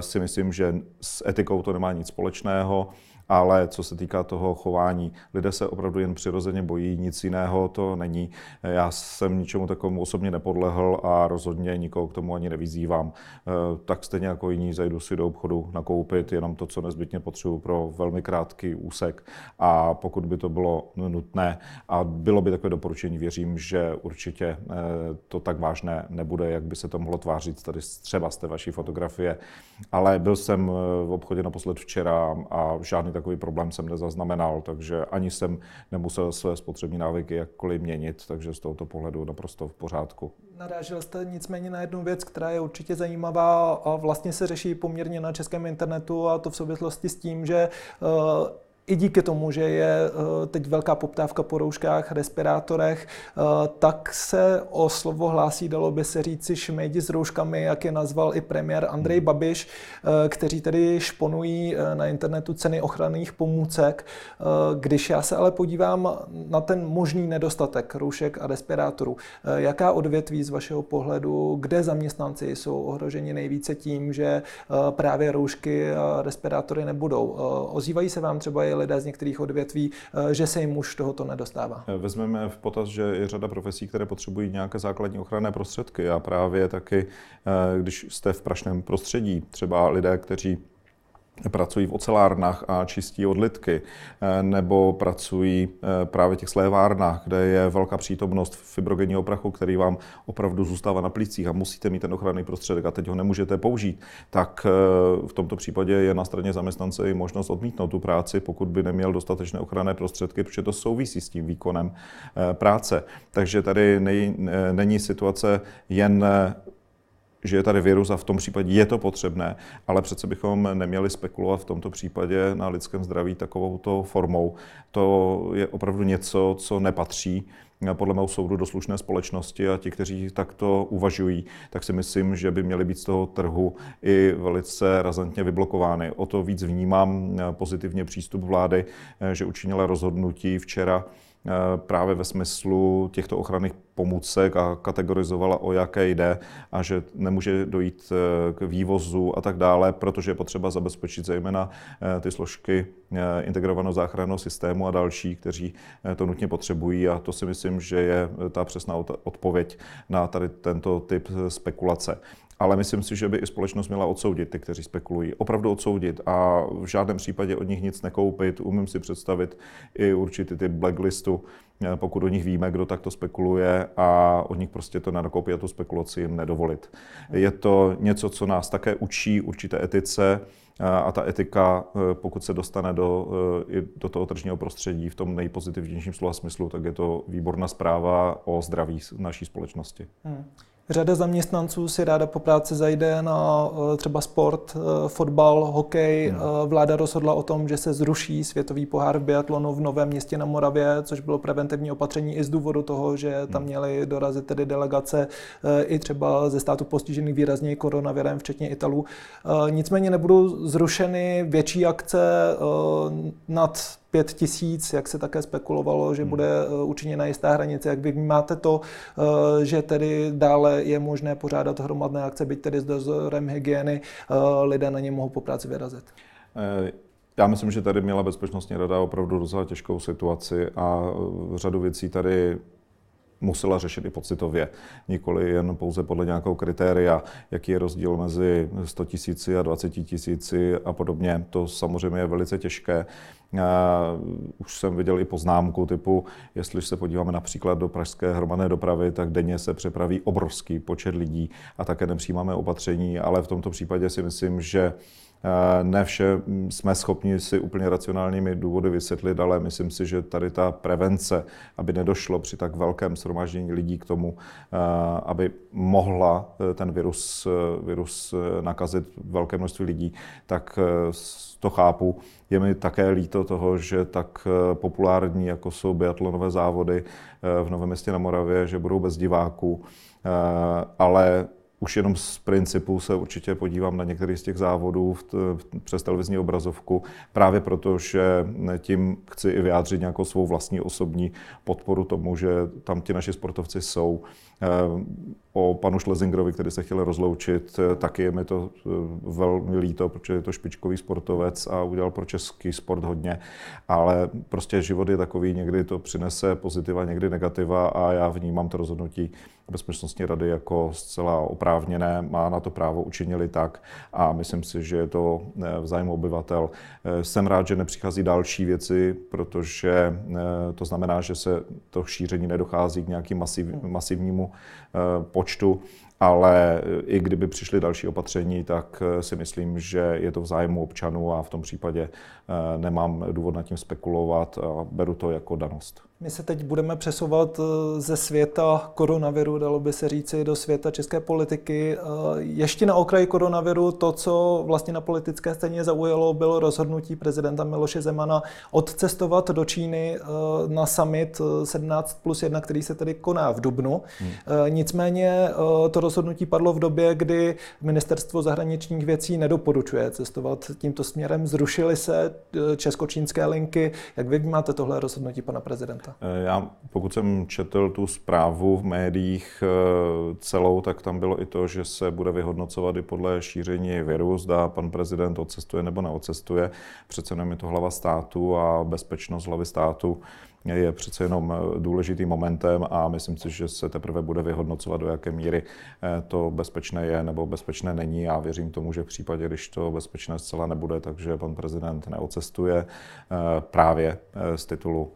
[SPEAKER 2] si myslím, že s etikou to nemá nic společného ale co se týká toho chování, lidé se opravdu jen přirozeně bojí, nic jiného to není. Já jsem ničemu takovému osobně nepodlehl a rozhodně nikoho k tomu ani nevyzývám. Eh, tak stejně jako jiní zajdu si do obchodu nakoupit jenom to, co nezbytně potřebuji pro velmi krátký úsek a pokud by to bylo nutné a bylo by takové doporučení, věřím, že určitě eh, to tak vážné nebude, jak by se to mohlo tvářit tady třeba z té vaší fotografie. Ale byl jsem eh, v obchodě naposled včera a žádný takový problém jsem nezaznamenal, takže ani jsem nemusel své spotřební návyky jakkoliv měnit, takže z tohoto pohledu naprosto v pořádku.
[SPEAKER 1] Narážel jste nicméně na jednu věc, která je určitě zajímavá a vlastně se řeší poměrně na českém internetu a to v souvislosti s tím, že uh, i díky tomu, že je eh, teď velká poptávka po rouškách, respirátorech, eh, tak se o slovo hlásí, dalo by se říci, šmejdi s rouškami, jak je nazval i premiér Andrej Babiš, eh, kteří tedy šponují na internetu ceny ochranných pomůcek. Když já se ale podívám na ten možný nedostatek roušek a respirátorů, jaká odvětví z vašeho pohledu, kde zaměstnanci jsou ohroženi nejvíce tím, že právě roušky a respirátory nebudou? Ozývají se vám třeba i lidé z některých odvětví, eh, že se jim už tohoto nedostává.
[SPEAKER 2] Vezmeme v potaz, že je řada profesí, které potřebují nějaké základní ochranné prostředky a právě taky, eh, když jste v prašném prostředí, třeba lidé, kteří pracují v ocelárnách a čistí odlitky, eh, nebo pracují eh, právě v těch slévárnách, kde je velká přítomnost fibrogenního prachu, který vám opravdu zůstává na plících a musíte mít ten ochranný prostředek a teď ho nemůžete použít, tak eh, v tomto případě je na straně zaměstnance i možnost odmítnout tu práci, pokud by neměl dostatečné ochranné prostředky, protože to souvisí s tím výkonem práce. Takže tady není situace jen že je tady virus a v tom případě je to potřebné, ale přece bychom neměli spekulovat v tomto případě na lidském zdraví takovouto formou. To je opravdu něco, co nepatří podle mého soudu do slušné společnosti a ti, kteří takto uvažují, tak si myslím, že by měli být z toho trhu i velice razantně vyblokovány. O to víc vnímám pozitivně přístup vlády, že učinila rozhodnutí včera Eh, právě ve smyslu těchto ochranných pomůcek a kategorizovala, o jaké jde a že nemůže dojít eh, k vývozu a tak dále, protože je potřeba zabezpečit zejména eh, ty složky integrovaného záchranného systému a další, kteří to nutně potřebují. A to si myslím, že je ta přesná odpověď na tady tento typ spekulace ale myslím si, že by i společnost měla odsoudit ty, kteří spekulují. Opravdu odsoudit a v žádném případě od nich nic nekoupit. Umím si představit i určitý ty blacklistu, eh, pokud o nich víme, kdo takto spekuluje a od nich prostě to nenakoupí a tu spekulaci jim nedovolit. Je to něco, co nás také učí určité etice, eh, a ta etika, eh, pokud se dostane do, do toho tržního prostředí v tom nejpozitivnějším slova smyslu, tak je to výborná zpráva o zdraví naší společnosti. Hmm.
[SPEAKER 1] Řada zaměstnanců si ráda po práci zajde na eh, třeba sport, eh, fotbal, hokej. Eh, vláda rozhodla o tom, že se zruší světový pohár v biatlonu v Novém městě na Moravě, což bylo preventivní opatření i z důvodu toho, že tam hmm. měly dorazit tedy delegace i třeba ze státu postižených výrazně koronavirem, včetně Italů. Nicméně nebudou zrušeny větší akce nad pět tisíc, jak se také spekulovalo, že hmm. bude eh, učiněna jistá hranice. Jak vy vnímáte to, eh, že tedy dále je možné pořádat hromadné akce, byť tedy s dozorem hygieny, eh, lidé na ně mohou po práci vyrazit?
[SPEAKER 2] Já myslím, že tady měla Bezpečnostní rada opravdu docela těžkou situaci a řadu věcí tady musela řešit i pocitově, nikoli jen pouze podle nějakého kritéria, jaký je rozdíl mezi 100 tisíci a 20 tisíci a podobně. To samozřejmě je velice těžké. Už jsem viděl i poznámku typu, jestli se podíváme například do pražské hromadné dopravy, tak denně se přepraví obrovský počet lidí a také nepřijímáme opatření, ale v tomto případě si myslím, že ne vše jsme schopni si úplně racionálními důvody vysvětlit, ale myslím si, že tady ta prevence, aby nedošlo při tak velkém shromáždění lidí k tomu, eh, aby mohla eh, ten virus, virus nakazit velké množství lidí, tak to chápu. Je mi také líto toho, že tak populární, jako jsou biatlonové závody v Novém městě na Moravě, že budou bez diváků, ale už jenom z principu se určitě podívám na některý z těch závodů v t, přes televizní obrazovku, právě proto, že tím chci i vyjádřit nějakou svou vlastní osobní podporu tomu, že tam ti naši sportovci jsou. Eh, o panu Schlesingerovi, který se chtěl rozloučit, eh, taky je mi to eh, velmi líto, protože je to špičkový sportovec a udělal pro český sport hodně, ale prostě život je takový, někdy to přinese pozitiva, někdy negativa a já vnímám to rozhodnutí Bezpečnostní rady jako zcela oprávněné, má na to právo, učinili tak a myslím si, že je to v zájmu obyvatel. Jsem rád, že nepřichází další věci, protože to znamená, že se to šíření nedochází k nějakým masiv, masivnímu Eh, počtu ale i kdyby přišly další opatření, tak eh, si myslím, že je to v zájmu občanů a v tom případě eh, nemám důvod nad tím spekulovat a beru to jako danost.
[SPEAKER 1] My se teď budeme přesouvat eh, ze světa koronaviru, dalo by se říci, do světa české politiky. Ještě na okraji koronaviru to, co vlastně na politické scéně zaujalo, bylo rozhodnutí prezidenta Miloše Zemana odcestovat do Číny na summit 17 plus 1, který se tedy koná v Dubnu. Hmm. Nicméně to rozhodnutí padlo v době, kdy ministerstvo zahraničních věcí nedoporučuje cestovat tímto směrem. Zrušily se eh, česko-čínské linky. Jak vy máte tohle rozhodnutí pana prezidenta?
[SPEAKER 2] Eh, já, pokud jsem četl tu zprávu v médiích eh, celou, tak tam bylo i to, že se bude vyhodnocovat i podle šíření viru, zda pan prezident odcestuje nebo neodcestuje. Přece jenom je to hlava státu a bezpečnost hlavy státu je přece jenom eh, důležitým momentem a myslím si, že se teprve bude vyhodnocovat, do jaké míry to bezpečné je nebo bezpečné není. Já věřím tomu, že v případě, když to bezpečné zcela nebude, takže pan prezident neocestuje právě z titulu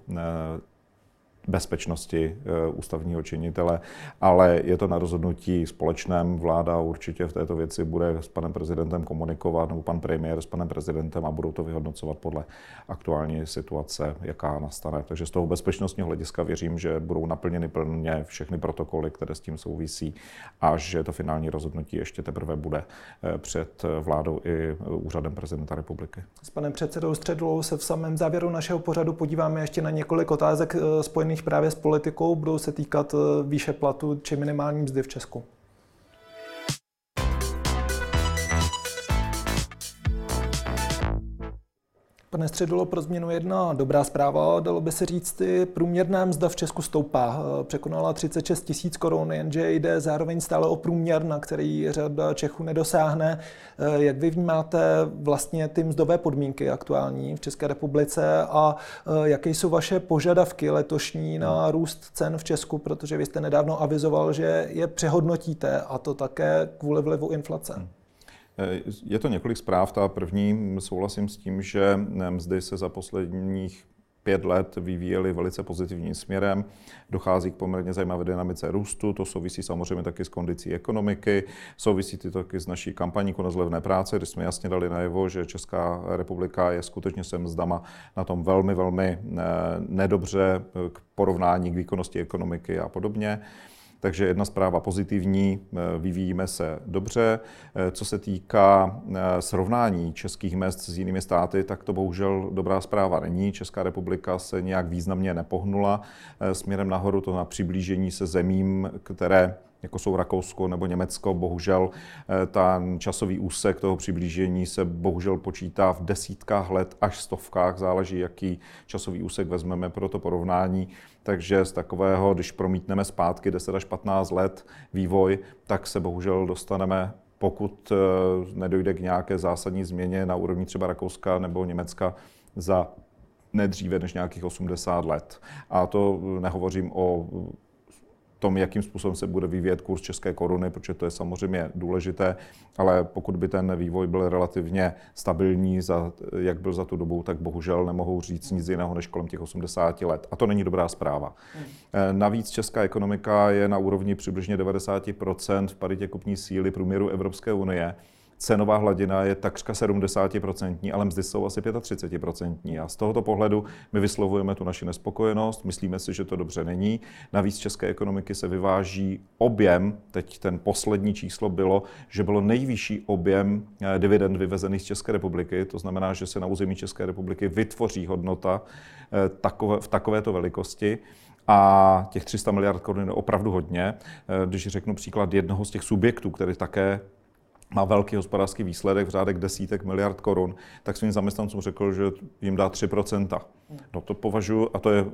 [SPEAKER 2] bezpečnosti eh, ústavního činitele, ale je to na rozhodnutí společném. Vláda určitě v této věci bude s panem prezidentem komunikovat, nebo pan premiér s panem prezidentem a budou to vyhodnocovat podle aktuální situace, jaká nastane. Takže z toho bezpečnostního hlediska věřím, že budou naplněny plně všechny protokoly, které s tím souvisí a že to finální rozhodnutí ještě teprve bude eh, před vládou i úřadem prezidenta republiky.
[SPEAKER 1] S panem předsedou Středulou se v samém závěru našeho pořadu podíváme ještě na několik otázek eh, spojených spojených právě s politikou, budou se týkat eh, výše platu či minimální mzdy v Česku. Pane Středulo, pro změnu jedna dobrá zpráva, dalo by se říct, i průměrná mzda v Česku stoupá. Překonala 36 tisíc korun, jenže jde zároveň stále o průměr, na který řada Čechů nedosáhne. Jak vy vnímáte vlastně ty mzdové podmínky aktuální v České republice a jaké jsou vaše požadavky letošní na růst cen v Česku, protože vy jste nedávno avizoval, že je přehodnotíte a to také kvůli vlivu inflace.
[SPEAKER 2] Je to několik zpráv. Ta první, souhlasím s tím, že mzdy se za posledních pět let vyvíjely velice pozitivním směrem. Dochází k poměrně zajímavé dynamice růstu, to souvisí samozřejmě taky s kondicí ekonomiky, souvisí to taky s naší kampaní konec levné práce, kdy jsme jasně dali najevo, že Česká republika je skutečně se mzdama na tom velmi, velmi eh, nedobře k porovnání k výkonnosti ekonomiky a podobně. Takže jedna zpráva pozitivní, eh, vyvíjíme se dobře. Eh, co se týká eh, srovnání českých mest s jinými státy, tak to bohužel dobrá zpráva není. Česká republika se nějak významně nepohnula směrem nahoru, to na přiblížení se zemím, které jako jsou Rakousko nebo Německo, bohužel ten časový úsek toho přiblížení se bohužel počítá v desítkách let až stovkách, záleží, jaký časový úsek vezmeme pro to porovnání. Takže z takového, když promítneme zpátky 10 až 15 let vývoj, tak se bohužel dostaneme pokud eh, nedojde k nějaké zásadní změně na úrovni třeba Rakouska nebo Německa za nedříve než nějakých 80 let. A to nehovořím o tom, jakým způsobem se bude vyvíjet kurz české koruny, protože to je samozřejmě důležité, ale pokud by ten vývoj byl relativně stabilní, za, jak byl za tu dobu, tak bohužel nemohou říct nic jiného než kolem těch 80 let. A to není dobrá zpráva. Hmm. Eh, navíc česká ekonomika je na úrovni přibližně 90 v paritě kupní síly průměru Evropské unie cenová hladina je takřka 70%, ale mzdy jsou asi 35%. A z tohoto pohledu my vyslovujeme tu naši nespokojenost, myslíme si, že to dobře není. Navíc české ekonomiky se vyváží objem, teď ten poslední číslo bylo, že bylo nejvyšší objem eh, dividend vyvezených z České republiky, to znamená, že se na území České republiky vytvoří hodnota eh, takové, v takovéto velikosti. A těch 300 miliard korun je opravdu hodně. Eh, když řeknu příklad jednoho z těch subjektů, který také má velký hospodářský výsledek v řádek desítek miliard korun, tak svým zaměstnancům řekl, že jim dá 3%. No to považuji, a to je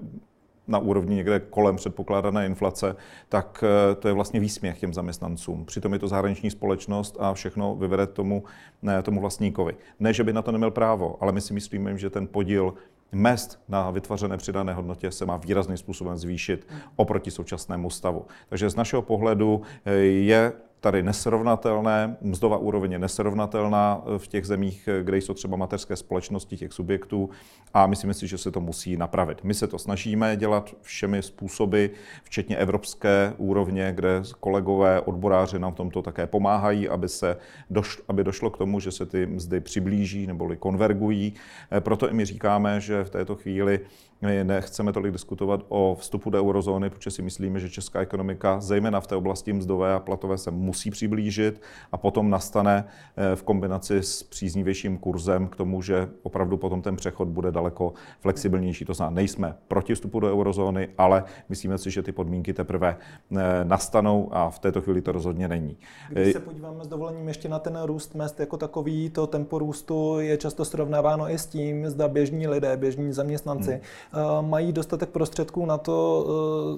[SPEAKER 2] na úrovni někde kolem předpokládané inflace, tak eh, to je vlastně výsměch těm zaměstnancům. Přitom je to zahraniční společnost a všechno vyvede tomu, ne, tomu vlastníkovi. Ne, že by na to neměl právo, ale my si myslíme, že ten podíl mest na vytvořené přidané hodnotě se má výrazným způsobem zvýšit oproti současnému stavu. Takže z našeho pohledu eh, je tady nesrovnatelné, mzdová úroveň je nesrovnatelná v těch zemích, kde jsou třeba mateřské společnosti těch subjektů a myslíme si, že se to musí napravit. My se to snažíme dělat všemi způsoby, včetně evropské úrovně, kde kolegové, odboráři nám v tomto také pomáhají, aby, se došlo, aby došlo k tomu, že se ty mzdy přiblíží neboli konvergují. Proto i my říkáme, že v této chvíli my nechceme tolik diskutovat o vstupu do eurozóny, protože si myslíme, že česká ekonomika, zejména v té oblasti mzdové a platové, se musí přiblížit a potom nastane eh, v kombinaci s příznivějším kurzem k tomu, že opravdu potom ten přechod bude daleko flexibilnější. To znamená, nejsme proti vstupu do eurozóny, ale myslíme si, že ty podmínky teprve eh, nastanou a v této chvíli to rozhodně není.
[SPEAKER 1] Když se podíváme s dovolením ještě na ten růst mest jako takový, to tempo růstu je často srovnáváno i s tím, zda běžní lidé, běžní zaměstnanci hmm Eh, mají dostatek prostředků na to,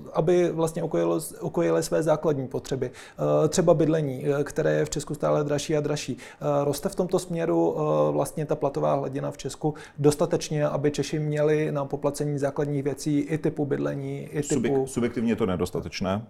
[SPEAKER 1] eh, aby vlastně ukojili své základní potřeby. Eh, třeba bydlení, které je v Česku stále dražší a dražší. Roste v tomto směru vlastně ta platová hladina v Česku dostatečně, aby Češi měli na poplacení základních věcí i typu bydlení, i typu... Subjek,
[SPEAKER 2] subjektivně to nedostatečné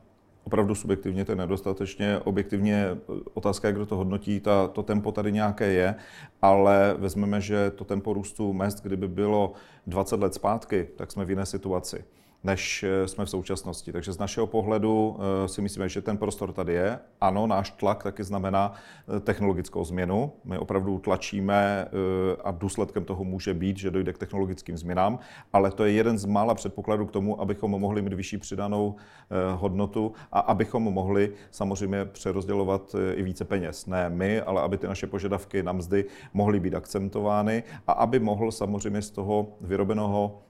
[SPEAKER 2] opravdu subjektivně to je nedostatečně. Objektivně otázka je, kdo to hodnotí, ta, to tempo tady nějaké je, ale vezmeme, že to tempo růstu mest, kdyby bylo 20 let zpátky, tak jsme v jiné situaci. Než eh, jsme v současnosti. Takže z našeho pohledu eh, si myslíme, že ten prostor tady je. Ano, náš tlak taky znamená eh, technologickou změnu. My opravdu tlačíme a důsledkem toho může být, že dojde k technologickým změnám, ale to je jeden z mála předpokladů k tomu, abychom mohli mít vyšší přidanou hodnotu a abychom mohli samozřejmě přerozdělovat i více peněz. Ne my, ale aby ty naše požadavky na mzdy mohly být akcentovány a aby mohl samozřejmě z toho vyrobeného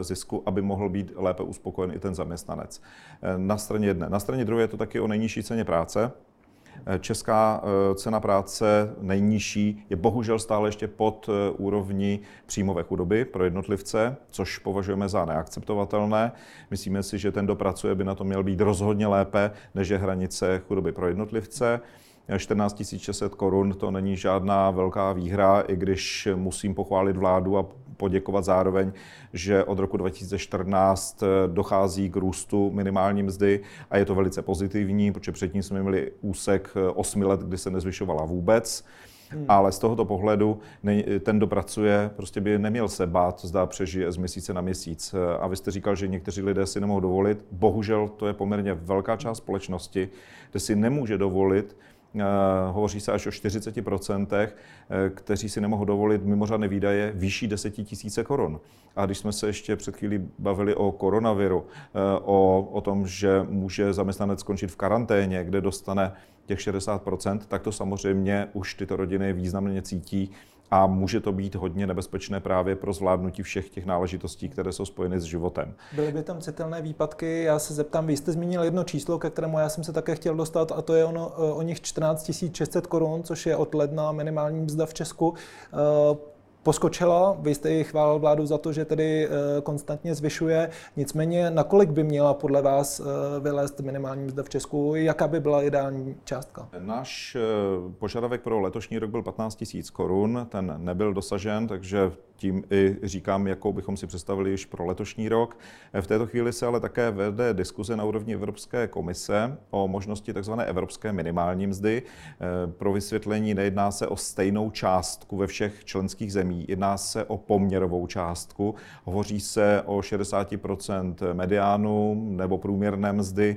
[SPEAKER 2] zisku, aby mohl být lépe uspokojen i ten zaměstnanec. Eh, na straně jedné. Na straně druhé je to taky o nejnižší ceně práce. Eh, česká cena práce nejnižší je bohužel stále ještě pod úrovní příjmové chudoby pro jednotlivce, což považujeme za neakceptovatelné. Myslíme si, že ten, kdo pracuje, by na to měl být rozhodně lépe, než je hranice chudoby pro jednotlivce. 14 600 korun to není žádná velká výhra, i když musím pochválit vládu a poděkovat zároveň, že od roku 2014 dochází k růstu minimální mzdy a je to velice pozitivní, protože předtím jsme měli úsek 8 let, kdy se nezvyšovala vůbec. Hmm. Ale z tohoto pohledu ten, kdo pracuje, prostě by neměl se bát, zda přežije z měsíce na měsíc. A vy jste říkal, že někteří lidé si nemohou dovolit. Bohužel to je poměrně velká část společnosti, kde si nemůže dovolit hovoří se až o 40%, eh, kteří si nemohou dovolit mimořádné výdaje vyšší 10 tisíce korun. A když jsme se ještě před chvílí bavili o koronaviru, eh, o, o tom, že může zaměstnanec skončit v karanténě, kde dostane těch 60%, tak to samozřejmě už tyto rodiny významně cítí a může to být hodně nebezpečné právě pro zvládnutí všech těch náležitostí, které jsou spojeny s životem.
[SPEAKER 1] Byly by tam citelné výpadky, já se zeptám, vy jste zmínil jedno číslo, ke kterému já jsem se také chtěl dostat, a to je ono, o nich 14 600 korun, což je od ledna minimální mzda v Česku. Poskočila. Vy jste ji chválil vládu za to, že tedy eh, konstantně zvyšuje. Nicméně, nakolik by měla podle vás eh, vylézt minimální mzda v Česku? Jaká by byla ideální částka?
[SPEAKER 2] Náš eh, požadavek pro letošní rok byl 15 000 korun, ten nebyl dosažen, takže tím i říkám, jakou bychom si představili již pro letošní rok. V této chvíli se ale také vede diskuze na úrovni Evropské komise o možnosti tzv. evropské minimální mzdy. Pro vysvětlení nejedná se o stejnou částku ve všech členských zemích Jedná se o poměrovou částku. Hovoří se o 60% mediánu nebo průměrné mzdy,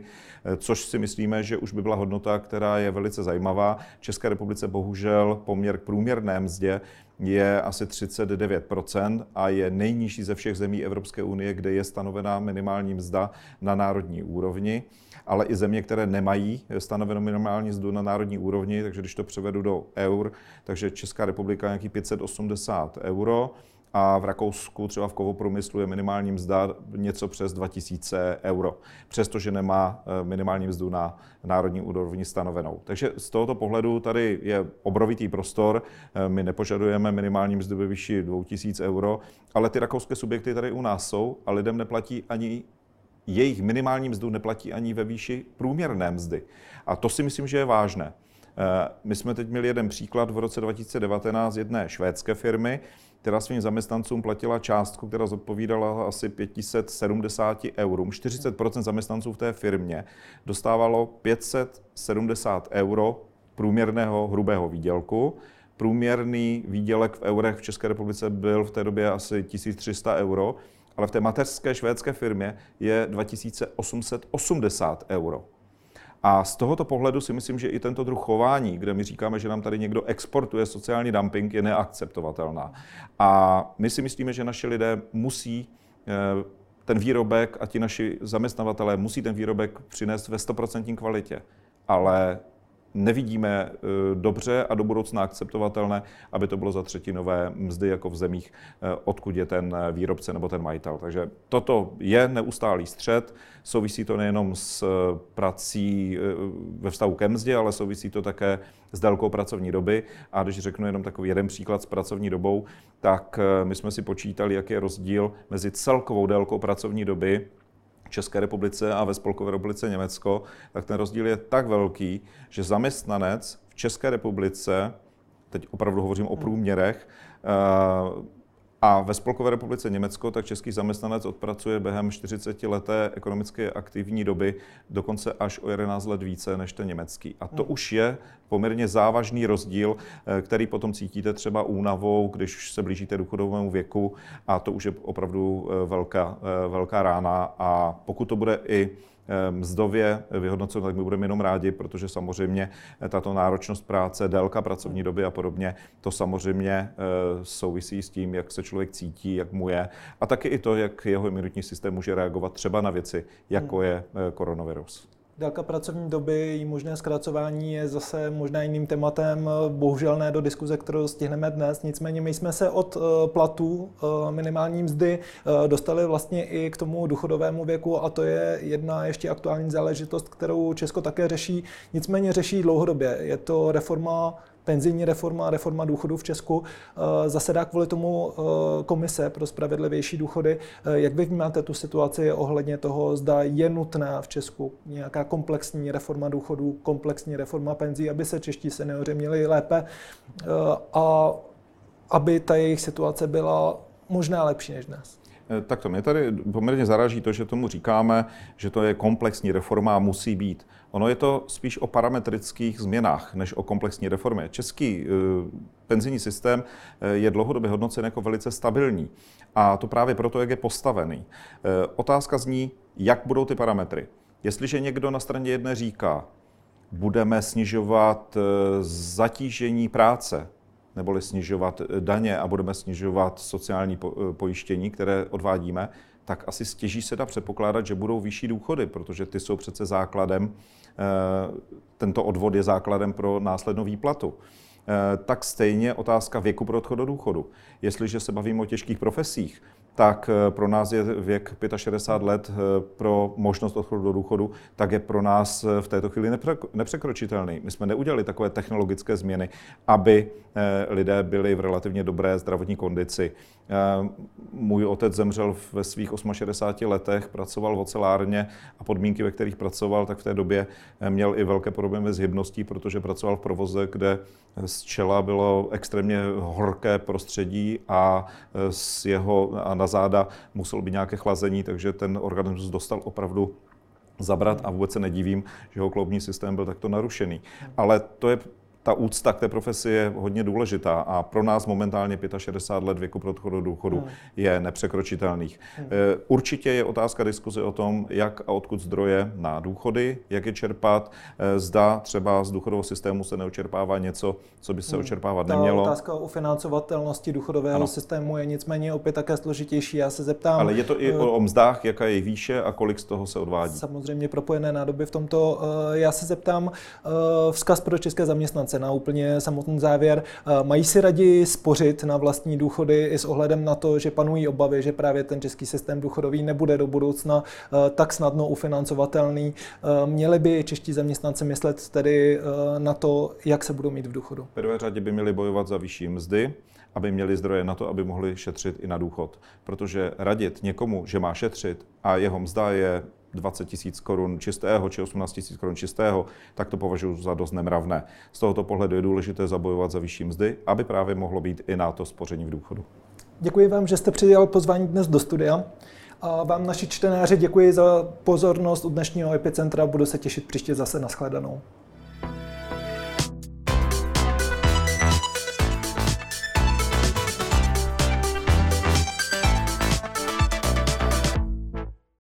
[SPEAKER 2] což si myslíme, že už by byla hodnota, která je velice zajímavá. V České republice bohužel poměr k průměrné mzdě je asi 39% a je nejnižší ze všech zemí Evropské unie, kde je stanovená minimální mzda na národní úrovni, ale i země, které nemají stanovenou minimální mzdu na národní úrovni, takže když to převedu do eur, takže Česká republika nějaký 580 euro, a v Rakousku třeba v kovoprůmyslu je minimální mzda něco přes 2000 euro, přestože nemá eh, minimální mzdu na národní úrovni stanovenou. Takže z tohoto pohledu tady je obrovitý prostor. Eh, my nepožadujeme minimální mzdu ve výši 2000 euro, ale ty rakouské subjekty tady u nás jsou a lidem neplatí ani jejich minimální mzdu neplatí ani ve výši průměrné mzdy. A to si myslím, že je vážné. Eh, my jsme teď měli jeden příklad v roce 2019 jedné švédské firmy, která svým zaměstnancům platila částku, která zodpovídala asi 570 eurům. 40 zaměstnanců v té firmě dostávalo 570 euro průměrného hrubého výdělku. Průměrný výdělek v eurech v České republice byl v té době asi 1300 euro, ale v té mateřské švédské firmě je 2880 euro. A z tohoto pohledu si myslím, že i tento druh chování, kde my říkáme, že nám tady někdo exportuje sociální dumping, je neakceptovatelná. A my si myslíme, že naši lidé musí eh, ten výrobek a ti naši zaměstnavatelé musí ten výrobek přinést ve 100% kvalitě. Ale nevidíme eh, dobře a do budoucna akceptovatelné, aby to bylo za třetinové mzdy jako v zemích, eh, odkud je ten eh, výrobce nebo ten majitel. Takže toto je neustálý střed, souvisí to nejenom s prací ve vztahu ke mzdě, ale souvisí to také s délkou pracovní doby. A když řeknu jenom takový jeden příklad s pracovní dobou, tak my jsme si počítali, jaký je rozdíl mezi celkovou délkou pracovní doby České republice a ve Spolkové republice Německo, tak ten rozdíl je tak velký, že zaměstnanec v České republice, teď opravdu hovořím o průměrech, A ve Spolkové republice Německo tak český zaměstnanec odpracuje během 40 leté ekonomické aktivní doby dokonce až o 11 let více než ten německý. A to hmm. už je poměrně závažný rozdíl, eh, který potom cítíte třeba únavou, když se blížíte důchodovému věku a to už je opravdu eh, velká, eh, velká rána a pokud to bude i mzdově vyhodnoceno, tak my budeme jenom rádi, protože samozřejmě tato náročnost práce, délka pracovní doby a podobně, to samozřejmě souvisí s tím, jak se člověk cítí, jak mu je a taky i to, jak jeho imunitní systém může reagovat třeba na věci, jako hmm. je koronavirus.
[SPEAKER 1] Délka pracovní doby, i možné zkracování je zase možná jiným tématem, bohužel ne do diskuze, kterou stihneme dnes. Nicméně my jsme se od eh, platů eh, minimální mzdy eh, dostali vlastně i k tomu důchodovému věku a to je jedna ještě aktuální záležitost, kterou Česko také řeší. Nicméně řeší dlouhodobě. Je to reforma penzijní reforma, reforma důchodu v Česku eh, zasedá kvůli tomu eh, komise pro spravedlivější důchody. Eh, jak vy vnímáte tu situaci ohledně toho, zda je nutná v Česku nějaká komplexní reforma důchodů, komplexní reforma penzí, aby se čeští seniori měli lépe a aby ta jejich situace byla možná lepší než dnes?
[SPEAKER 2] Tak to mě tady poměrně zaraží to, že tomu říkáme, že to je komplexní reforma a musí být. Ono je to spíš o parametrických změnách, než o komplexní reformě. Český uh, penzijní systém uh, je dlouhodobě hodnocen jako velice stabilní. A to právě proto, jak je postavený. Otázka zní, jak budou ty parametry. Jestliže někdo na straně jedné říká, budeme snižovat zatížení práce, neboli snižovat daně a budeme snižovat sociální pojištění, které odvádíme, tak asi stěží se dá předpokládat, že budou vyšší důchody, protože ty jsou přece základem, eh, tento odvod je základem pro následnou výplatu. Eh, tak stejně otázka věku pro odchod do důchodu. Jestliže se bavíme o těžkých profesích, tak eh, pro nás je věk 65 let eh, pro možnost odchodu do důchodu, tak je pro nás v této chvíli nepřekročitelný. My jsme neudělali takové technologické změny, aby lidé byli v relativně dobré zdravotní kondici. Můj otec zemřel ve svých 68 letech, pracoval v ocelárně a podmínky, ve kterých pracoval, tak v té době měl i velké problémy s hybností, protože pracoval v provoze, kde z čela bylo extrémně horké prostředí a z jeho a na záda muselo být nějaké chlazení, takže ten organismus dostal opravdu zabrat a vůbec se nedivím, že jeho kloubní systém byl takto narušený. Ale to je ta úcta k té profesi je hodně důležitá a pro nás momentálně 65 let věku pro odchodu do důchodu hmm. je nepřekročitelných. Hmm. Eh, určitě je otázka diskuze o tom, jak a odkud zdroje na důchody, jak je čerpat, eh, zda třeba z důchodového systému se neočerpává něco, co by se hmm. očerpávat
[SPEAKER 1] Ta
[SPEAKER 2] nemělo.
[SPEAKER 1] otázka o financovatelnosti důchodového ano. systému je nicméně opět také složitější. Já se zeptám.
[SPEAKER 2] Ale je to i o, o mzdách, jaká je výše a kolik z toho se odvádí.
[SPEAKER 1] Samozřejmě propojené nádoby v tomto. Já se zeptám vzkaz pro české zaměstnance finance na úplně samotný závěr. Eh, mají si raději spořit na vlastní důchody i s ohledem na to, že panují obavy, že právě ten český systém důchodový nebude do budoucna eh, tak snadno ufinancovatelný. Eh, měli by čeští zaměstnanci myslet tedy na to, jak se budou mít v důchodu?
[SPEAKER 2] V prvé řadě by měli bojovat za vyšší mzdy, aby měli zdroje na to, aby mohli šetřit i na důchod. Protože radit někomu, že má šetřit a jeho mzda je 20 tisíc korun čistého či 18 tisíc korun čistého, tak to považuji za dost nemravné. Z tohoto pohledu je důležité zabojovat za vyšší mzdy, aby právě mohlo být i na to spoření v důchodu.
[SPEAKER 1] Děkuji vám, že jste přijal pozvání dnes do studia. A vám, naši čtenáři, děkuji za pozornost u dnešního Epicentra. Budu se těšit příště zase na shledanou.